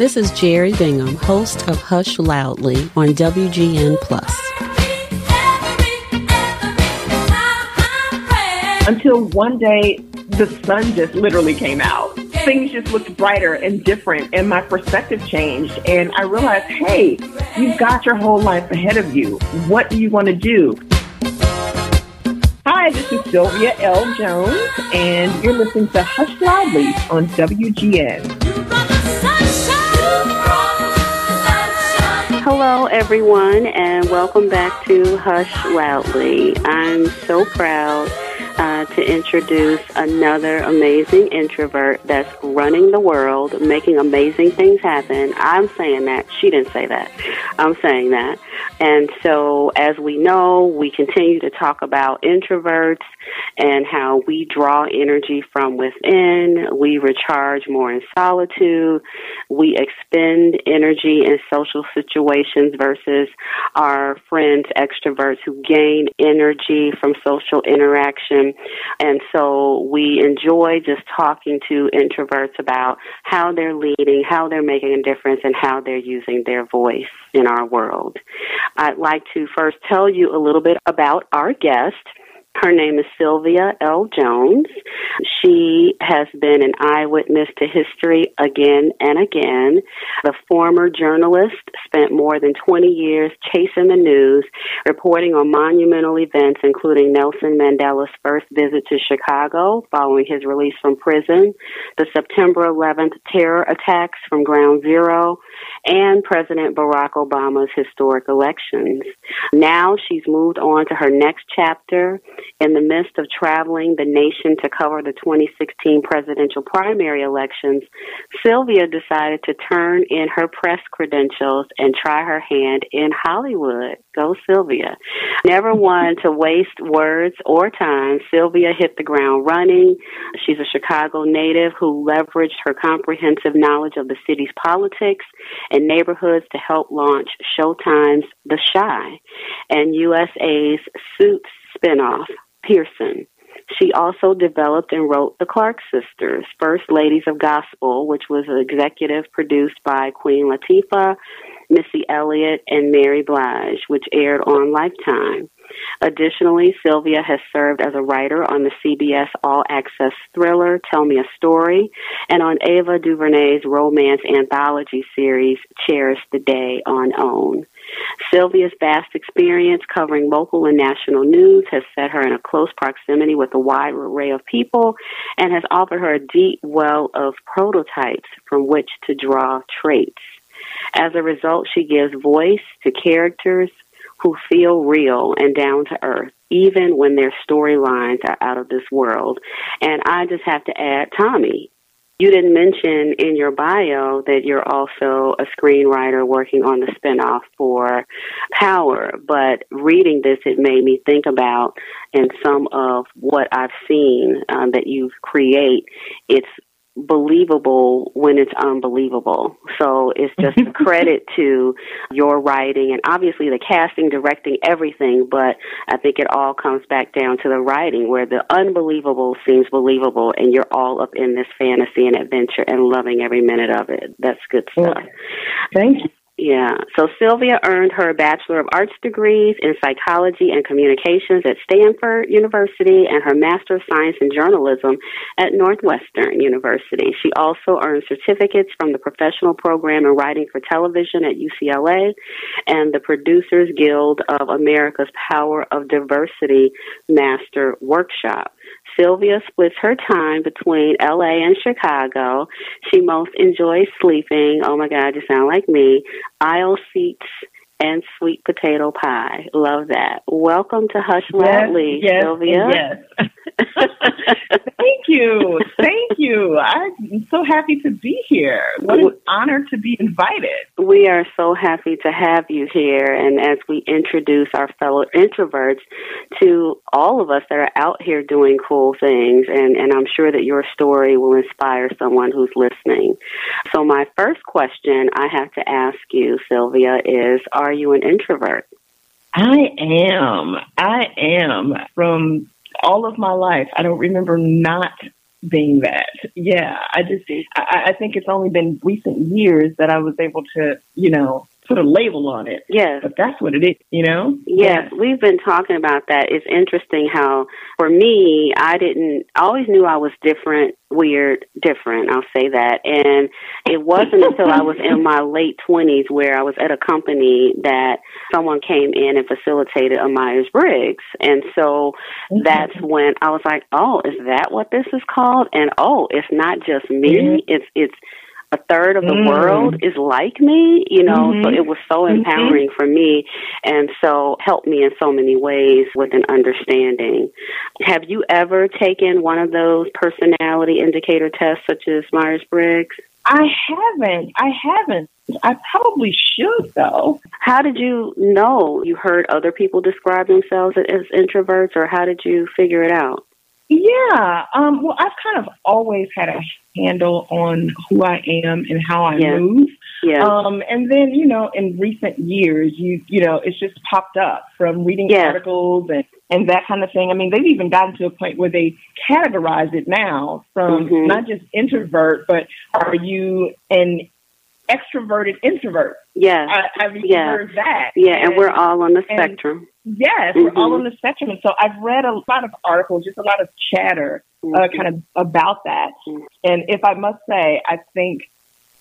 This is Jeri Bingham, host of Hush Loudly on WGN Plus. Until one day, the sun just literally came out. Things just looked brighter and different, and my perspective changed. And I realized, hey, you've got your whole life ahead of you. What do you want to do? Hi, this is Sylvia L. Jones, and you're listening to Hush Loudly on WGN. Hello, everyone, and welcome back to Hush Loudly. I'm so proud uh, to introduce another amazing introvert that's running the world, making amazing things happen. I'm saying that. She didn't say that. I'm saying that. And so, as we know, we continue to talk about introverts and how we draw energy from within. We recharge more in solitude. We expend energy in social situations versus our friends, extroverts, who gain energy from social interaction. And so we enjoy just talking to introverts about how they're leading, how they're making a difference, and how they're using their voice in our world. I'd like to first tell you a little bit about our guest. Her name is Sylvia L. Jones. She has been an eyewitness to history again and again. The former journalist spent more than 20 years chasing the news, reporting on monumental events, including Nelson Mandela's first visit to Chicago following his release from prison, the September 11th terror attacks from Ground Zero, and President Barack Obama's historic elections. Now she's moved on to her next chapter in the midst of traveling the nation to cover the 2016 presidential primary elections, Sylvia decided to turn in her press credentials and try her hand in Hollywood. Go Sylvia. Never one to waste words or time, Sylvia hit the ground running. She's a Chicago native who leveraged her comprehensive knowledge of the city's politics and neighborhoods to help launch Showtime's The Chi and USA's Suits spinoff, Pearson. She also developed and wrote The Clark Sisters, First Ladies of Gospel, which was executive produced by Queen Latifah, Missy Elliott, and Mary Blige, which aired on Lifetime. Additionally, Sylvia has served as a writer on the CBS All Access thriller Tell Me a Story and on Ava DuVernay's romance anthology series Cherish the Day on OWN. Sylvia's vast experience covering local and national news has set her in a close proximity with a wide array of people and has offered her a deep well of prototypes from which to draw traits. As a result, she gives voice to characters who feel real and down to earth, even when their storylines are out of this world. And I just have to add Tommy. You didn't mention in your bio that you're also a screenwriter working on the spinoff for Power, but reading this, it made me think about and some of what I've seen um, that you create. It's believable when it's unbelievable. So it's just a credit to your writing and obviously the casting, directing, everything, but I think it all comes back down to the writing where the unbelievable seems believable and you're all up in this fantasy and adventure and loving every minute of it. That's good stuff. Thank you. Yeah. So Sylvia earned her Bachelor of Arts degrees in Psychology and Communications at Stanford University and her Master of Science in Journalism at Northwestern University. She also earned certificates from the Professional Program in Writing for Television at UCLA and the Producers Guild of America's Power of Diversity Master Workshop. Sylvia splits her time between LA and Chicago. She most enjoys sleeping. Oh my God, you sound like me. Aisle seats and sweet potato pie. Love that. Welcome to Hush Loudly, yes, Sylvia. Yes. Thank you. Thank you. I'm so happy to be here. What an honor to be invited. We are so happy to have you here. And as we introduce our fellow introverts to all of us that are out here doing cool things, and, and I'm sure that your story will inspire someone who's listening. So, my first question I have to ask you, Sylvia, is Are you an introvert? I am. I am. From all of my life, I don't remember not being that. Yeah, I just I, I think it's only been recent years that I was able to, you know, put a label on it. Yes. But that's what it is, you know? Yes, we've been talking about that. It's interesting how, for me, I didn't, I always knew I was different, weird, different, I'll say that. And it wasn't until I was in my late 20s where I was at a company that someone came in and facilitated a Myers Briggs. And so mm-hmm. that's when I was like, oh, is that what this is called? And oh, it's not just me, mm-hmm. it's, it's, a third of the mm. world is like me, you know, mm-hmm. so it was so mm-hmm. empowering mm-hmm. for me and so helped me in so many ways with an understanding. Have you ever taken one of those personality indicator tests such as Myers Briggs? I haven't. I haven't. I probably should though. How did you know you heard other people describe themselves as introverts or how did you figure it out? Yeah. Um, well, I've kind of always had a handle on who I am and how I yeah. move. Yeah. Um, and then, you know, in recent years, you, you know, it's just popped up from reading yeah. articles and, and that kind of thing. I mean, they've even gotten to a point where they categorize it now from mm-hmm. not just introvert, but are you an extroverted introvert. Yeah. I, have yeah. heard that. Yeah, and, and, we're all on the spectrum. Yes, mm-hmm. we're all on the spectrum. And so I've read a lot of articles, just a lot of chatter uh, mm-hmm. uh, kind of about that. Mm-hmm. And if I must say, I think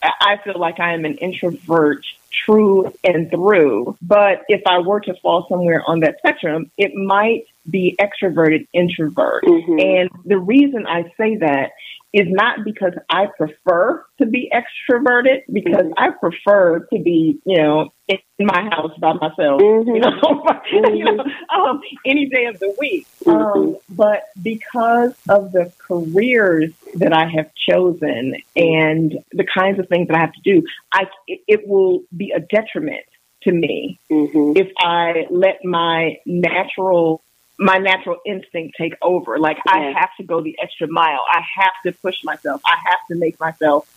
I feel like I am an introvert true and through. But if I were to fall somewhere on that spectrum, it might be extroverted introvert. Mm-hmm. And the reason I say that is not because I prefer to be extroverted, because mm-hmm. I prefer to be, you know, in my house by myself, mm-hmm. you know, mm-hmm. you know um, any day of the week. Mm-hmm. Um, but because of the careers that I have chosen and the kinds of things that I have to do, I it will be a detriment to me mm-hmm. if I let my natural my natural instinct take over. Like yeah. I have to go the extra mile. I have to push myself. I have to make myself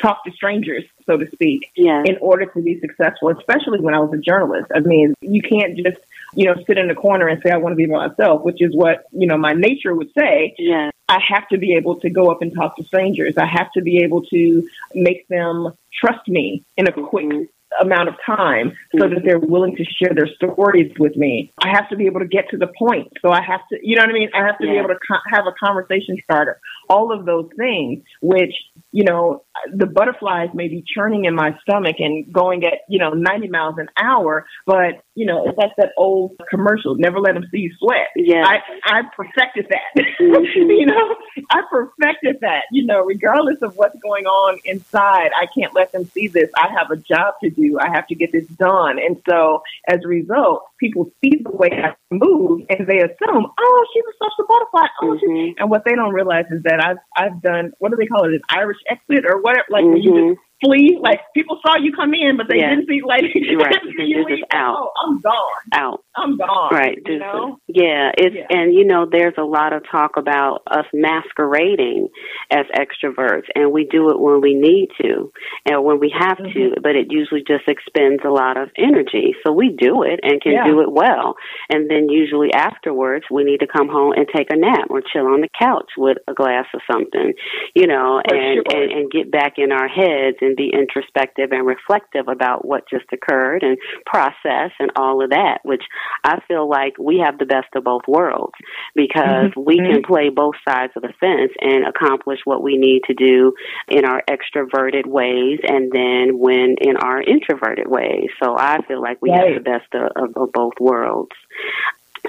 talk to strangers, so to speak, yeah. in order to be successful, especially when I was a journalist. I mean, you can't just, you know, sit in the corner and say, I want to be by myself, which is what, you know, my nature would say. Yeah. I have to be able to go up and talk to strangers. I have to be able to make them trust me in a quick mm-hmm amount of time so that they're willing to share their stories with me. I have to be able to get to the point. So I have to, you know what I mean? I have to yeah. be able to co- have a conversation starter. All of those things, which, you know, the butterflies may be churning in my stomach and going at, you know, 90 miles an hour, but, you know, it's like that old commercial, never let them see you sweat. Yeah. I, I perfected that. Mm-hmm. you know, I perfected that, you know, regardless of what's going on inside, I can't let them see this. I have a job to do. I have to get this done. And so as a result, people see the way I move and they assume, oh, she's a social butterfly. Oh, mm-hmm. and what they don't realize is that I've, I've done, what do they call it, an Irish exit or whatever, like mm-hmm. you just mm-hmm flee. Like people saw you come in, but they yeah. didn't see like right. you just out. Oh, I'm gone. Out. I'm gone. Right. You know? Yeah. It's yeah. and you know there's a lot of talk about us masquerading as extroverts, and we do it when we need to and when we have mm-hmm. to, but it usually just expends a lot of energy. So we do it and can yeah. do it well, and then usually afterwards we need to come home and take a nap or chill on the couch with a glass of something, you know, and, sure. and and get back in our heads and be introspective and reflective about what just occurred and process and all of that, which I feel like we have the best of both worlds because mm-hmm. we can mm-hmm. play both sides of the fence and accomplish what we need to do in our extroverted ways and then when in our introverted ways. So I feel like we right. have the best of, of, of both worlds.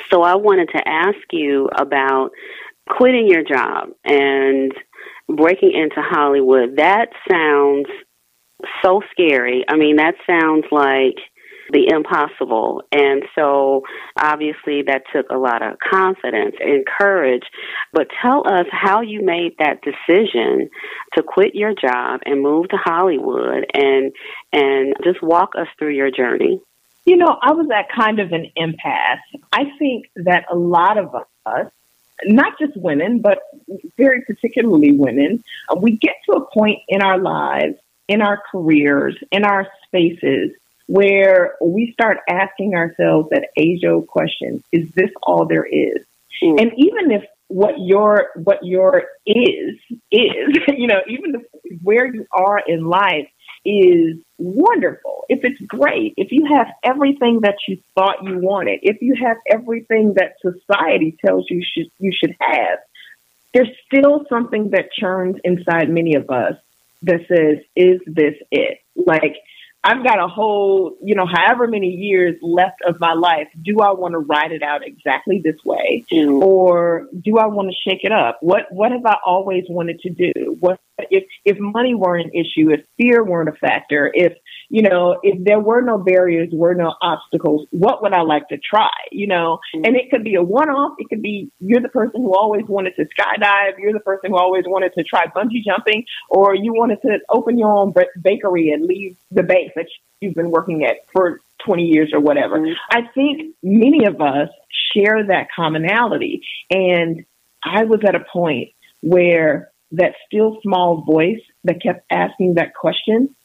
So I wanted to ask you about quitting your job and breaking into Hollywood. That sounds so scary. I mean, that sounds like the impossible. And so obviously that took a lot of confidence and courage. But tell us how you made that decision to quit your job and move to Hollywood and and just walk us through your journey. You know, I was at kind of an impasse. I think that a lot of us not just women, but very particularly women, uh, we get to a point in our lives in our careers, in our spaces, where we start asking ourselves that age old question is this all there is? Mm. And even if what your what your is is you know even where you are in life is wonderful if it's great if you have everything that you thought you wanted if you have everything that society tells you should you should have there's still something that churns inside many of us that says is this it like I've got a whole, you know, however many years left of my life. Do I want to ride it out exactly this way, mm. or do I want to shake it up? What What have I always wanted to do? What if if money weren't an issue, if fear weren't a factor, if you know, if there were no barriers, were no obstacles, what would I like to try? You know, mm-hmm. and it could be a one off. It could be you're the person who always wanted to skydive. You're the person who always wanted to try bungee jumping, or you wanted to open your own bakery and leave the bank that you've been working at for 20 years or whatever. Mm-hmm. I think many of us share that commonality. And I was at a point where that still small voice that kept asking that question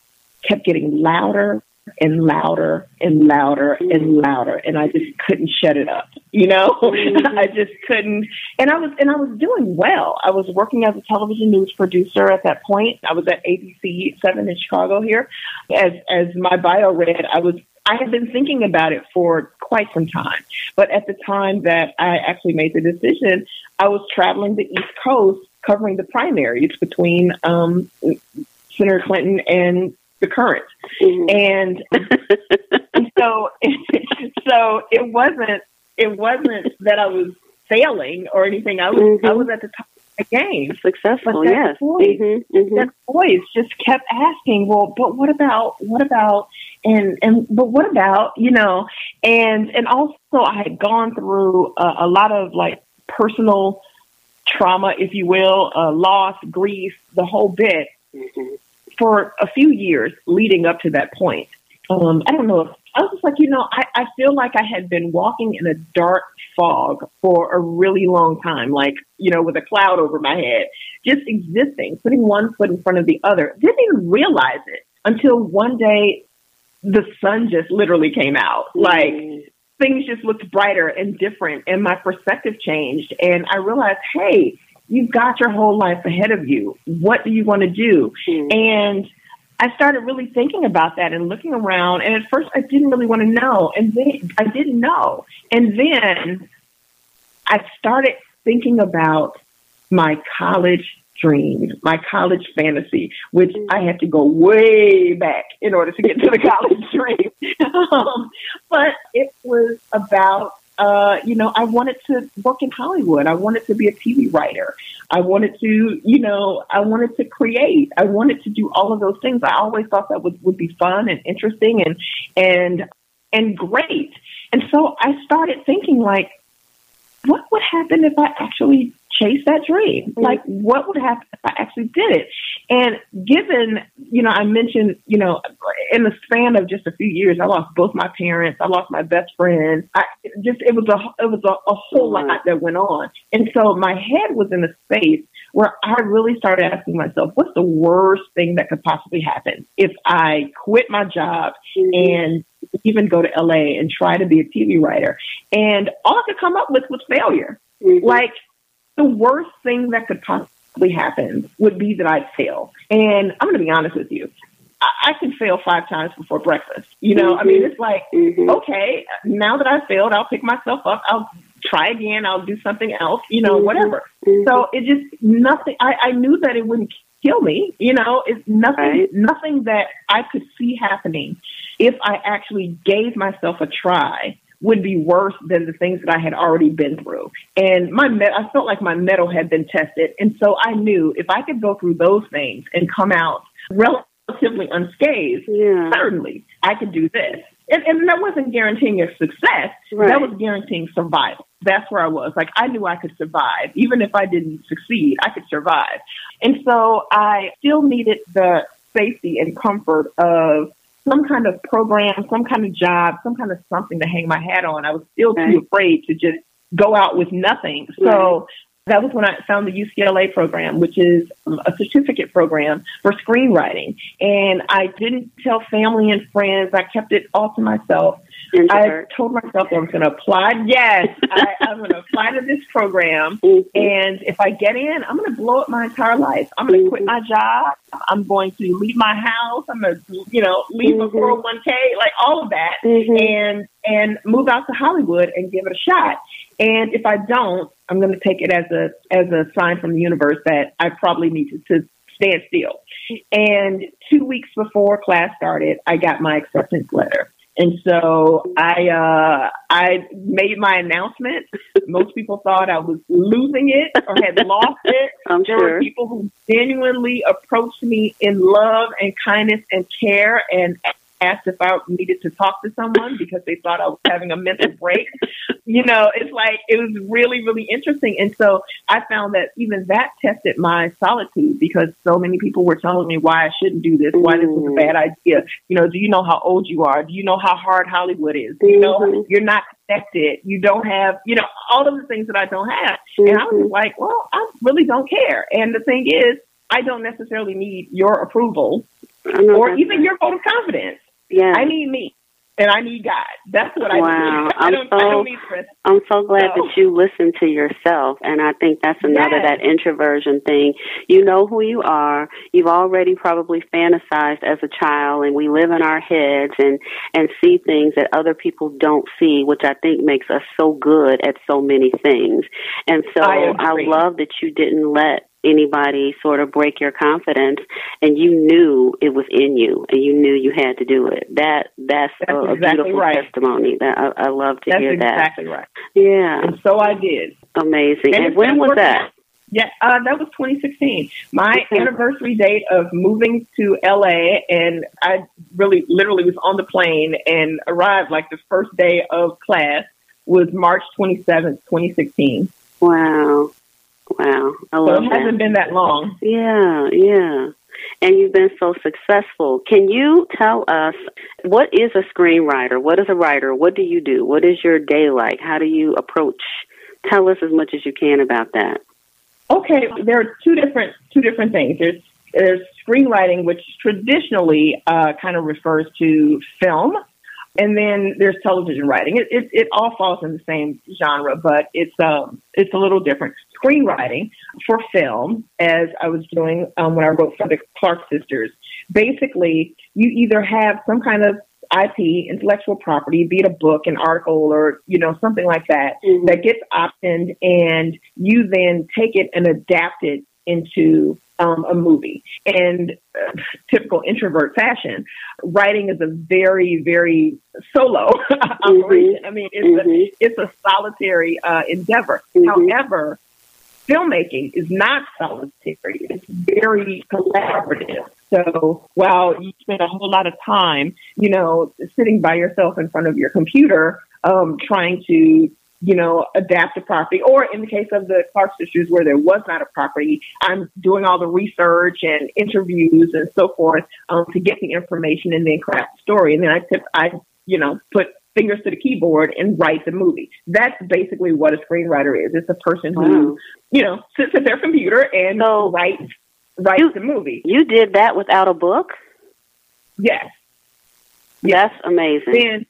kept getting louder and louder and louder and louder and I just couldn't shut it up. You know? Mm-hmm. I just couldn't and I was and I was doing well. I was working as a television news producer at that point. I was at ABC seven in Chicago here. As as my bio read, I was I had been thinking about it for quite some time. But at the time that I actually made the decision, I was traveling the East Coast covering the primaries between um, Senator Clinton and the current. Mm-hmm. And, and so, so it wasn't, it wasn't that I was failing or anything. I was, mm-hmm. I was at the top of the game. Successful, yes. Voice, mm-hmm. mm-hmm. That voice just kept asking, well, but what about, what about, and, and, but what about, you know, and, and also I had gone through a, a lot of like personal trauma, if you will, uh, loss, grief, the whole bit. Mm-hmm for a few years leading up to that point. Um, I don't know if I was just like, you know, I, I feel like I had been walking in a dark fog for a really long time, like, you know, with a cloud over my head, just existing, putting one foot in front of the other. Didn't even realize it until one day the sun just literally came out. Like, mm. Things just looked brighter and different, and my perspective changed. And I realized, hey, You've got your whole life ahead of you. What do you want to do? Mm-hmm. And I started really thinking about that and looking around. And at first, I didn't really want to know. And then I didn't know. And then I started thinking about my college my college fantasy, which. I had to go way back in order to get to the college dream. um, but it was about uh, you know, I wanted to work in Hollywood. I wanted to be a TV writer. I wanted to, you know, I wanted to create. I wanted to do all of those things. I always thought that would, would be fun and interesting and, and, and great. And so I started thinking like, what would happen if I actually chase that dream? Mm-hmm. Like, what would happen if I actually did it? And given, you know, I mentioned, you know, in the span of just a few years, I lost both my parents. I lost my best friend. I just, it was a, it was a, a whole mm-hmm. lot that went on. And so my head was in a space where I really started asking myself, what's the worst thing that could possibly happen if I quit my job mm-hmm. and even go to LA and try to be a TV writer? And all I could come up with was failure. Mm-hmm. Like the worst thing that could possibly happen would be that I'd fail. And I'm going to be honest with you. I, I can fail five times before breakfast. You know, mm-hmm. I mean, mm-hmm. it's like, mm-hmm. okay, now that I've failed, I'll pick myself up. I'll try again. I'll do something else, you know, mm-hmm. whatever. Mm-hmm. So it just nothing. I, I knew that it wouldn't kill me. You know, it's nothing, right. nothing that I could see happening if I actually gave myself a try would be worse than the things that I had already been through. And my, I felt like my mettle had been tested. And so I knew if I could go through those things and come out relatively unscathed, yeah. certainly I could do this. And, and that wasn't guaranteeing a success. Right. That was guaranteeing survival. That's where I was. Like I knew I could survive. Even if I didn't succeed, I could survive. And so I still needed the safety and comfort of some kind of program, some kind of job, some kind of something to hang my hat on. I was still too afraid to just go out with nothing. So that was when I found the UCLA program, which is a certificate program for screenwriting. And I didn't tell family and friends. I kept it all to myself. I told myself I was going to apply. Yes, I, I'm going to apply to this program. Mhm. And if I get in, I'm going to blow up my entire life. I'm going to quit Mhm. my job. I'm going to leave my house. I'm going to, you know, leave Mhm. my 401k, like all of that Mhm. and and move out to Hollywood and give it a shot. And if I don't, I'm going to take it as a as a sign from the universe that I probably need to, to stand still. And two weeks before class started, I got my acceptance letter. And so I uh, I made my announcement. Most people thought I was losing it or had lost it. I'm There sure. were people who genuinely approached me in love and kindness and care and asked if I needed to talk to someone because they thought I was having a mental break. You know, it's like it was really, really interesting. And so I found that even that tested my solitude because so many people were telling me why I shouldn't do this, why this is a bad idea. You know, do you know how old you are? Do you know how hard Hollywood is? Do you know Mhm. you're not connected? You don't have, you know, all of the things that I don't have. And I was Mhm. like, well, I really don't care. And the thing is, I don't necessarily need your approval or even your vote of confidence. Yeah. I need me, and I need God. That's what I Wow. need. I I so- don't need. I'm so glad that you listen to yourself. And I think that's another, Yes. that introversion thing. You know who you are. You've already probably fantasized as a child and we live in our heads and, and see things that other people don't see, which I think makes us so good at so many things. And so I I, love that you didn't let anybody sort of break your confidence and you knew it was in you and you knew you had to do it. That, that's, That's a, a exactly beautiful right. testimony. That I, I love to That's hear that. exactly right. Yeah. And so I did. Amazing. And And, when was that? Yeah, uh, that was 2016. My anniversary date of moving to LA, and I really, literally was on the plane and arrived like the first day of class was March 27th, 2016. Wow. Wow. I So love it hasn't that. been that long. Yeah, yeah. And you've been so successful. Can you tell us what is a screenwriter? What is a writer? What do you do? What is your day like? How do you approach? Tell us as much as you can about that. Okay, there are two different two different things. There's there's screenwriting, which traditionally uh, kind of refers to film, and then there's television writing. It, it it all falls in the same genre, but it's um it's a little different. Screenwriting for film, as I was doing um, when I wrote for the Clark sisters, basically you either have some kind of IP, intellectual property, be it a book, an article, or you know something like that, Mhm. that gets optioned, and you then take it and adapt it into um, a movie. And uh, typical introvert fashion, writing is a very, very solo operation. I mean, it's Mhm. a it's a solitary uh, endeavor. Mhm. However, filmmaking is not solitary. It's very collaborative. So while you spend a whole lot of time, you know, sitting by yourself in front of your computer, um, trying to, you know, adapt a property, or in the case of the Clark sisters where there was not a property, I'm doing all the research and interviews and so forth um, to get the information and then craft the story. And then I tip, I, you know, put fingers to the keyboard and write the movie. That's basically what a screenwriter is. It's a person who Wow. you know, sits at their computer and So- writes writes You- the movie. You did that without a book? Yes. That's amazing. Then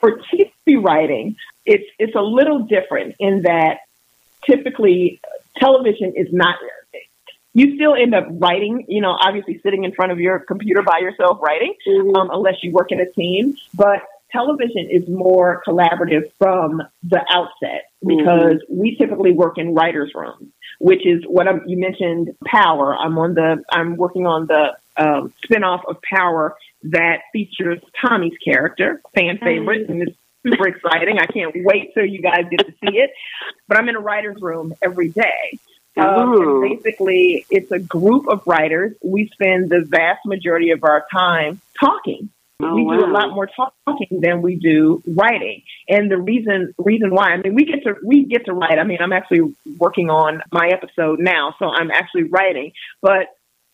for TV writing, it's it's a little different in that typically television is not. You still end up writing, you know, obviously sitting in front of your computer by yourself writing, Mhm. um, unless you work in a team. But television is more collaborative from the outset because we typically work in writers' rooms, which is what I'm, you mentioned. Power. I'm on the. I'm working on the um, spinoff of Power that features Tommy's character, fan favorite, and it's super exciting. I can't wait till you guys get to see it. But I'm in a writer's room every day. Um, basically, it's a group of writers. We spend the vast majority of our time talking. Oh, we do a lot more talking than we do writing. And the reason reason why, I mean, we get to we get to write. I mean, I'm actually working on my episode now, so I'm actually writing. But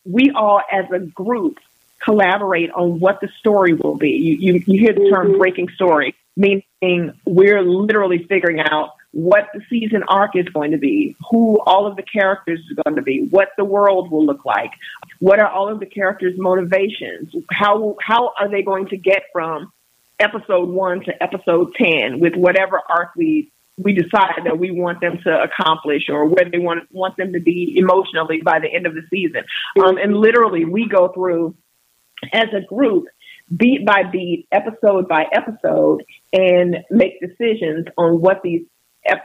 we all, as a group, collaborate on what the story will be. You you, you hear the term Mhm. breaking story, meaning we're literally figuring out what the season arc is going to be, who all of the characters are going to be, what the world will look like, what are all of the characters' motivations, how how are they going to get from episode one to episode ten with whatever arc we we decide that we want them to accomplish or where they want want them to be emotionally by the end of the season. Um, and literally, we go through as a group, beat by beat, episode by episode, and make decisions on what these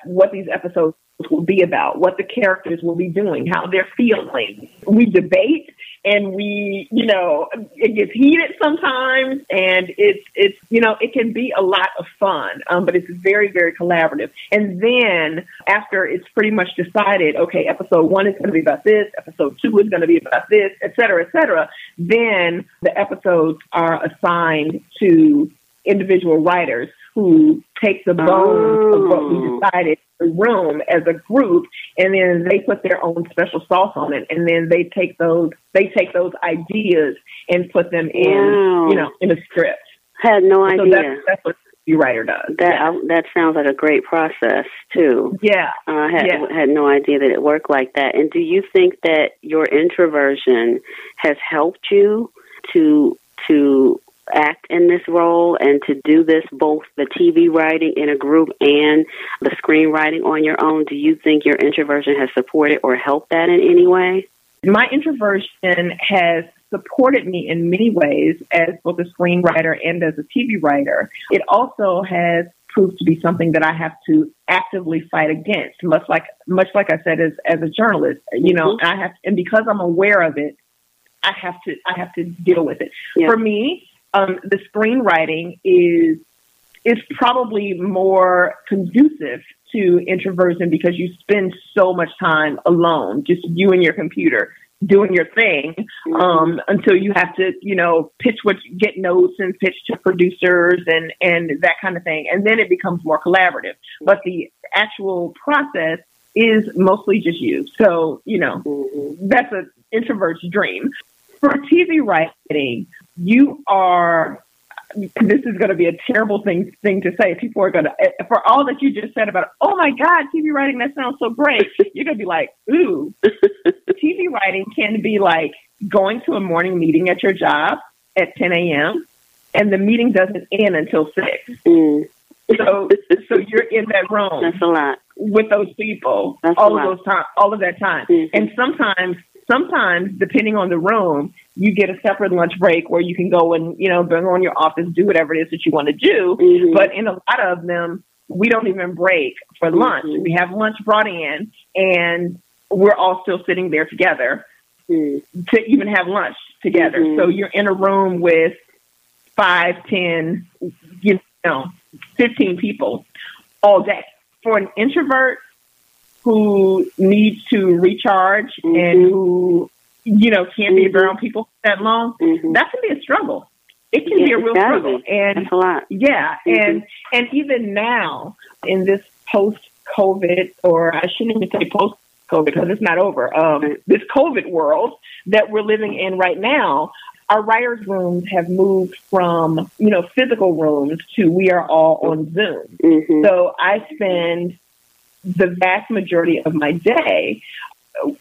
what these episodes will be about, what the characters will be doing, how they're feeling. We debate and we, you know, it gets heated sometimes and it's, it's, you know, it can be a lot of fun, um, but it's very, very collaborative. And then after it's pretty much decided, okay, episode one is going to be about this, episode two is going to be about this, et cetera, et cetera, then the episodes are assigned to individual writers who take the bones oh. of what we oh. decided room as a group and then they put their own special sauce on it and then they take those they take those ideas and put them in wow. you know in a script had no idea so that's, that's what the writer does that yeah. I, that sounds like a great process too yeah uh, i had yeah. had no idea that it worked like that and do you think that your introversion has helped you to to act in this role and to do this both the TV writing in a group and the screenwriting on your own, do you think your introversion has supported or helped that in any way? My introversion has supported me in many ways as both a screenwriter and as a TV writer. It also has proved to be something that I have to actively fight against, much like much like I said as as a journalist. You know, mm-hmm. I have and because I'm aware of it, I have to I have to deal with it. Yeah. For me, um, the screenwriting is is probably more conducive to introversion because you spend so much time alone, just you and your computer doing your thing um, until you have to, you know, pitch what you get notes and pitch to producers and and that kind of thing, and then it becomes more collaborative. But the actual process is mostly just you. So you know, mm-hmm. that's an introvert's dream. For TV writing, you are this is going to be a terrible thing thing to say. People are going to, for all that you just said about, oh my God, TV writing, that sounds so great. You're going to be like, ooh, TV writing can be like going to a morning meeting at your job at 10 a.m. and the meeting doesn't end until six. Mm. So, so you're in that room. That's a lot with those people That's all of those time, all of that time, mm-hmm. and sometimes sometimes, depending on the room, you get a separate lunch break where you can go and, you know, bring on your office, do whatever it is that you want to do. Mm-hmm. But in a lot of them, we don't even break for lunch. Mm-hmm. We have lunch brought in and we're all still sitting there together mm-hmm. to even have lunch together. Mm-hmm. So you're in a room with five, ten, you know, 15 people all day. For an introvert, who needs to recharge mm-hmm. and who, you know, can't mm-hmm. be around people that long, mm-hmm. that can be a struggle. It can yeah, be a real struggle. And That's a lot. Yeah. Mm-hmm. And and even now in this post COVID or I shouldn't even say post COVID because it's not over. Um, this COVID world that we're living in right now, our writers' rooms have moved from, you know, physical rooms to we are all on Zoom. Mm-hmm. So I spend the vast majority of my day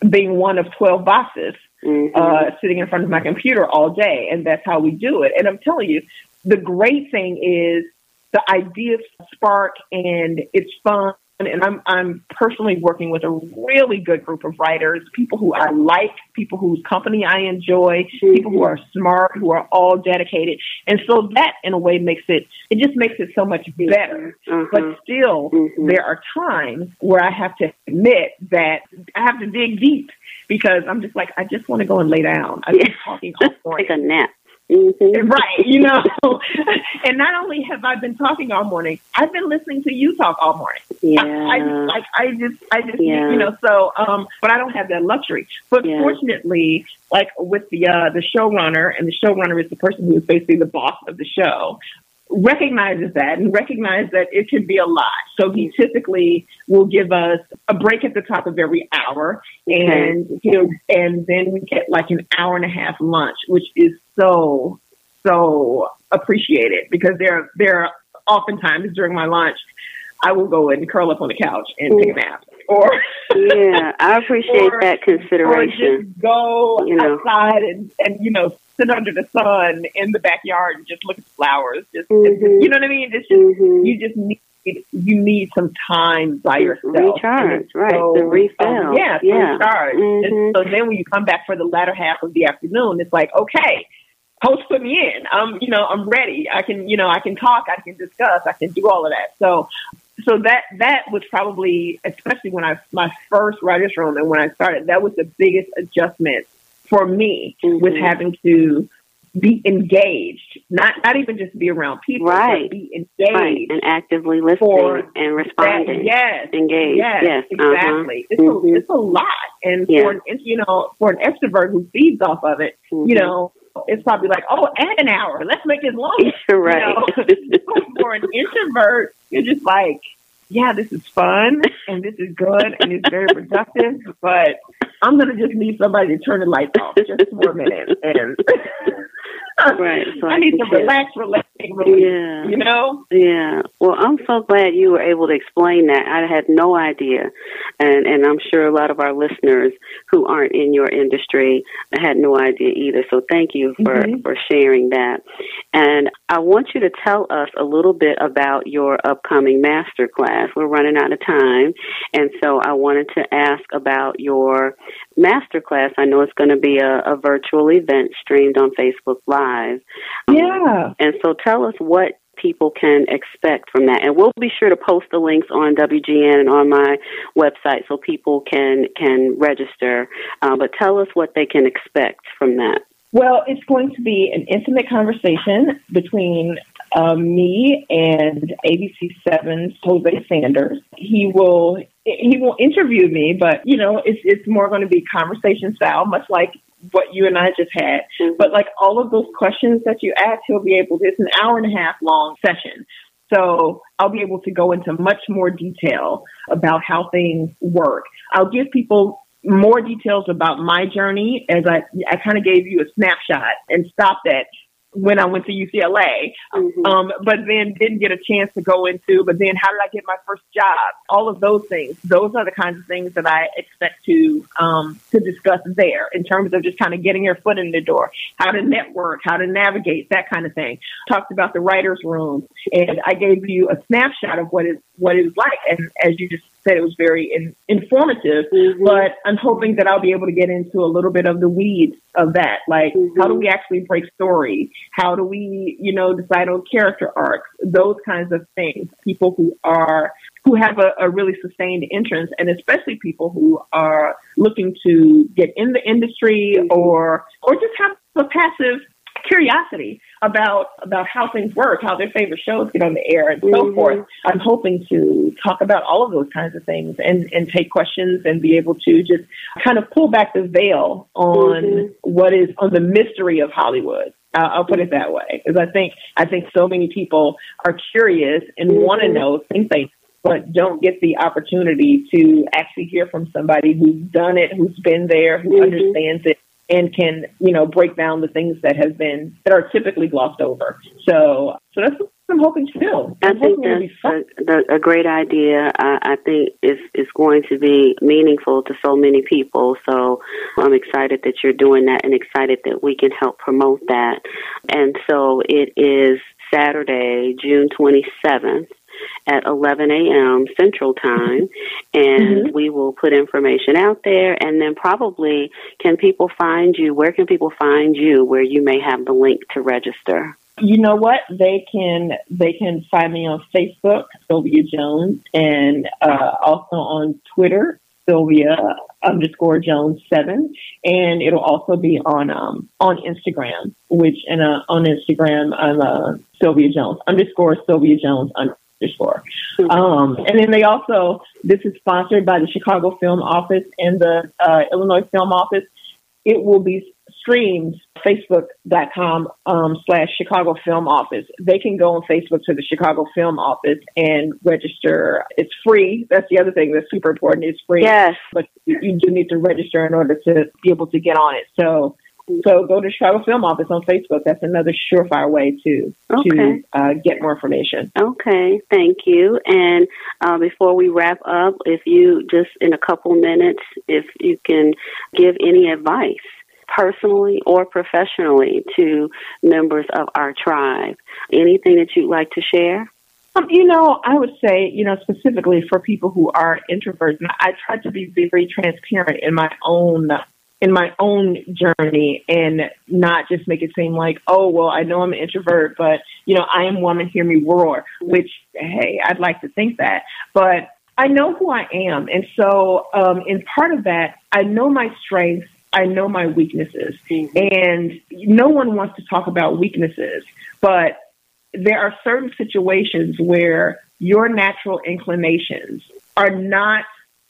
being one of 12 boxes mm-hmm. uh, sitting in front of my computer all day. And that's how we do it. And I'm telling you, the great thing is the ideas spark and it's fun and I'm I'm personally working with a really good group of writers, people who I like, people whose company I enjoy, people who are smart, who are all dedicated, and so that in a way makes it it just makes it so much better. Mm-hmm. But still, mm-hmm. there are times where I have to admit that I have to dig deep because I'm just like I just want to go and lay down. I've been talking all morning. Take a nap. Mm-hmm. Right, you know. and not only have I been talking all morning, I've been listening to you talk all morning. Yeah. I, I just like I just I just yeah. you know, so um but I don't have that luxury. But yeah. fortunately, like with the uh the showrunner and the showrunner is the person who is basically the boss of the show recognizes that and recognize that it can be a lot. So he typically will give us a break at the top of every hour and he'll and then we get like an hour and a half lunch, which is so so appreciated because there there are oftentimes during my lunch I will go and curl up on the couch and take a nap. Or yeah, I appreciate or, that consideration. Or just go you know. outside and and you know sit under the sun in the backyard and just look at the flowers. Just, mm-hmm. you know what I mean? It's just mm-hmm. you just need you need some time by yourself. Recharge, right? So, the refill. Um, yeah, yeah. recharge. Mm-hmm. And so then when you come back for the latter half of the afternoon, it's like, okay, host put me in. I'm, you know, I'm ready. I can, you know, I can talk, I can discuss, I can do all of that. So, so that that was probably, especially when I my first writers room and when I started, that was the biggest adjustment for me mm-hmm. with having to be engaged, not not even just be around people, right? be engaged right. and actively listening and responding. That, yes, engaged. Yes, yes. exactly. Uh-huh. It's mm-hmm. a it's a lot, and yeah. for an you know for an extrovert who feeds off of it, mm-hmm. you know, it's probably like, oh, add an hour. Let's make it longer. right. You know? for an introvert, you're just like, yeah, this is fun and this is good and it's very productive, but I'm gonna just need somebody to turn the lights off just for a minute and right. So I need to relax, relax, relax. Yeah. You know? Yeah. Well, I'm so glad you were able to explain that. I had no idea. And and I'm sure a lot of our listeners who aren't in your industry had no idea either. So thank you for, mm-hmm. for sharing that. And I want you to tell us a little bit about your upcoming master class. We're running out of time. And so I wanted to ask about your master class. I know it's going to be a, a virtual event streamed on Facebook Live. Yeah. And so tell us what people can expect from that. And we'll be sure to post the links on WGN and on my website so people can can register. Uh, but tell us what they can expect from that. Well, it's going to be an intimate conversation between um, me and ABC 7's Hosea Sanders. He will he won't interview me, but you know, it's it's more going to be conversation style, much like what you and I just had. Mm-hmm. But like all of those questions that you ask, he'll be able to, it's an hour and a half long session. So I'll be able to go into much more detail about how things work. I'll give people more details about my journey as I, I kind of gave you a snapshot and stopped at when I went to UCLA, mm-hmm. um, but then didn't get a chance to go into. But then, how did I get my first job? All of those things. Those are the kinds of things that I expect to um, to discuss there in terms of just kind of getting your foot in the door, how to network, how to navigate, that kind of thing. Talked about the writers' room, and I gave you a snapshot of what is what it's like. And as you just said, it was very in, informative. Mm-hmm. But I'm hoping that I'll be able to get into a little bit of the weeds of that. Like, mm-hmm. how do we actually break story? How do we, you know, decide on character arcs? Those kinds of things. People who are who have a, a really sustained interest, and especially people who are looking to get in the industry mm-hmm. or or just have a passive curiosity about about how things work, how their favorite shows get on the air, and so mm-hmm. forth. I'm hoping to talk about all of those kinds of things and and take questions and be able to just kind of pull back the veil on mm-hmm. what is on the mystery of Hollywood. Uh, I'll put it that way, because I think I think so many people are curious and mm-hmm. want to know, things they but don't get the opportunity to actually hear from somebody who's done it, who's been there, who mm-hmm. understands it, and can you know break down the things that have been that are typically glossed over. So so that's what I'm hoping to do. I think that's a, a, great idea. I, I think it's it's going to be meaningful to so many people. So I'm excited that you're doing that and excited that we can help promote that. And so it is Saturday, June 27th at 11 a.m. Central Time, and mm-hmm. we will put information out there. And then probably, can people find you? Where can people find you? Where you may have the link to register. You know what? They can they can find me on Facebook, Sylvia Jones, and uh, also on Twitter, Sylvia underscore Jones seven, and it'll also be on um, on Instagram, which and uh, on Instagram I'm uh, Sylvia Jones underscore Sylvia Jones for. Um, and then they also, this is sponsored by the Chicago Film Office and the uh, Illinois Film Office. It will be streamed facebook.com um, slash Chicago Film Office. They can go on Facebook to the Chicago Film Office and register. It's free. That's the other thing that's super important. It's free. Yes. But you, you do need to register in order to be able to get on it. So So go to Chicago Film Office on Facebook. That's another surefire way to Okay. to uh, get more information. Okay, thank you. And uh, before we wrap up, if you just in a couple minutes, if you can give any advice, personally or professionally, to members of our tribe, anything that you'd like to share? Um, you know, I would say, you know, specifically for people who are introverts, and I try to be very transparent in my own in my own journey and not just make it seem like, oh, well, I know I'm an introvert, but you know, I am woman, hear me roar. Which, hey, I'd like to think that, but I know who I am, and so um, in part of that, I know my strengths. I know my weaknesses, and no one wants to talk about weaknesses, but there are certain situations where your natural inclinations are not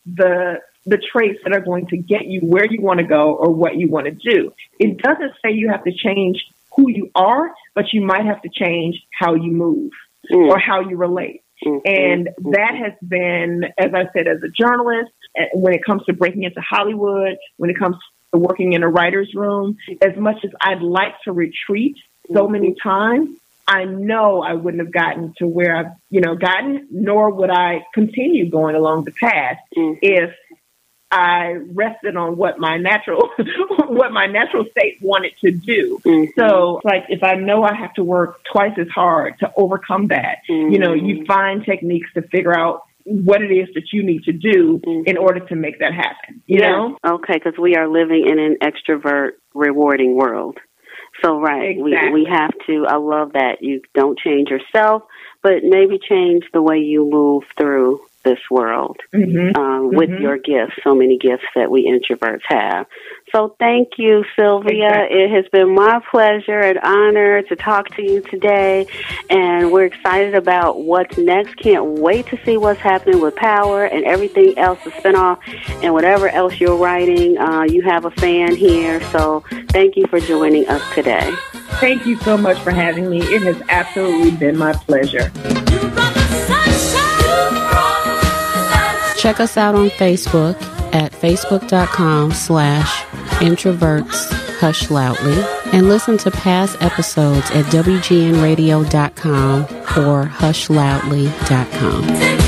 the the traits that are going to get you where you want to go or what you want to do. It doesn't say you have to change who you are, but you might have to change how you move Mm. or how you relate. Mhm. And that has been, as I said, as a journalist, eh, when it comes to breaking into Hollywood, when it comes to working in a writer's room, as much as I'd like to retreat so many times, I know I wouldn't have gotten to where I've, you know, gotten, nor would I continue going along the path Mhm. if I rested on what my natural, what my natural state wanted to do. Mhm. So, like, if I know I have to work twice as hard to overcome that, you know, you find techniques to figure out what it is that you need to do Mhm. in order to make that happen. You Yeah. know? Okay, because we are living in an extrovert, rewarding world. So, right, we, we have to. I love that you don't change yourself, but maybe change the way you move through this world hmm um, with Mhm. your gifts. So many gifts that we introverts have. So, thank you, Sylvia. Exactly. It has been my pleasure and honor to talk to you today, and we're excited about what's next. Can't wait to see what's happening with Power and everything else, the spinoff, and whatever else you're writing. Uh, you have a fan here, so thank you for joining us today. Thank you so much for having me. It has absolutely been my pleasure. Check us out on Facebook at facebook.com slash introverts hush loudly and listen to past episodes at wgnradio.com or hushloudly.com.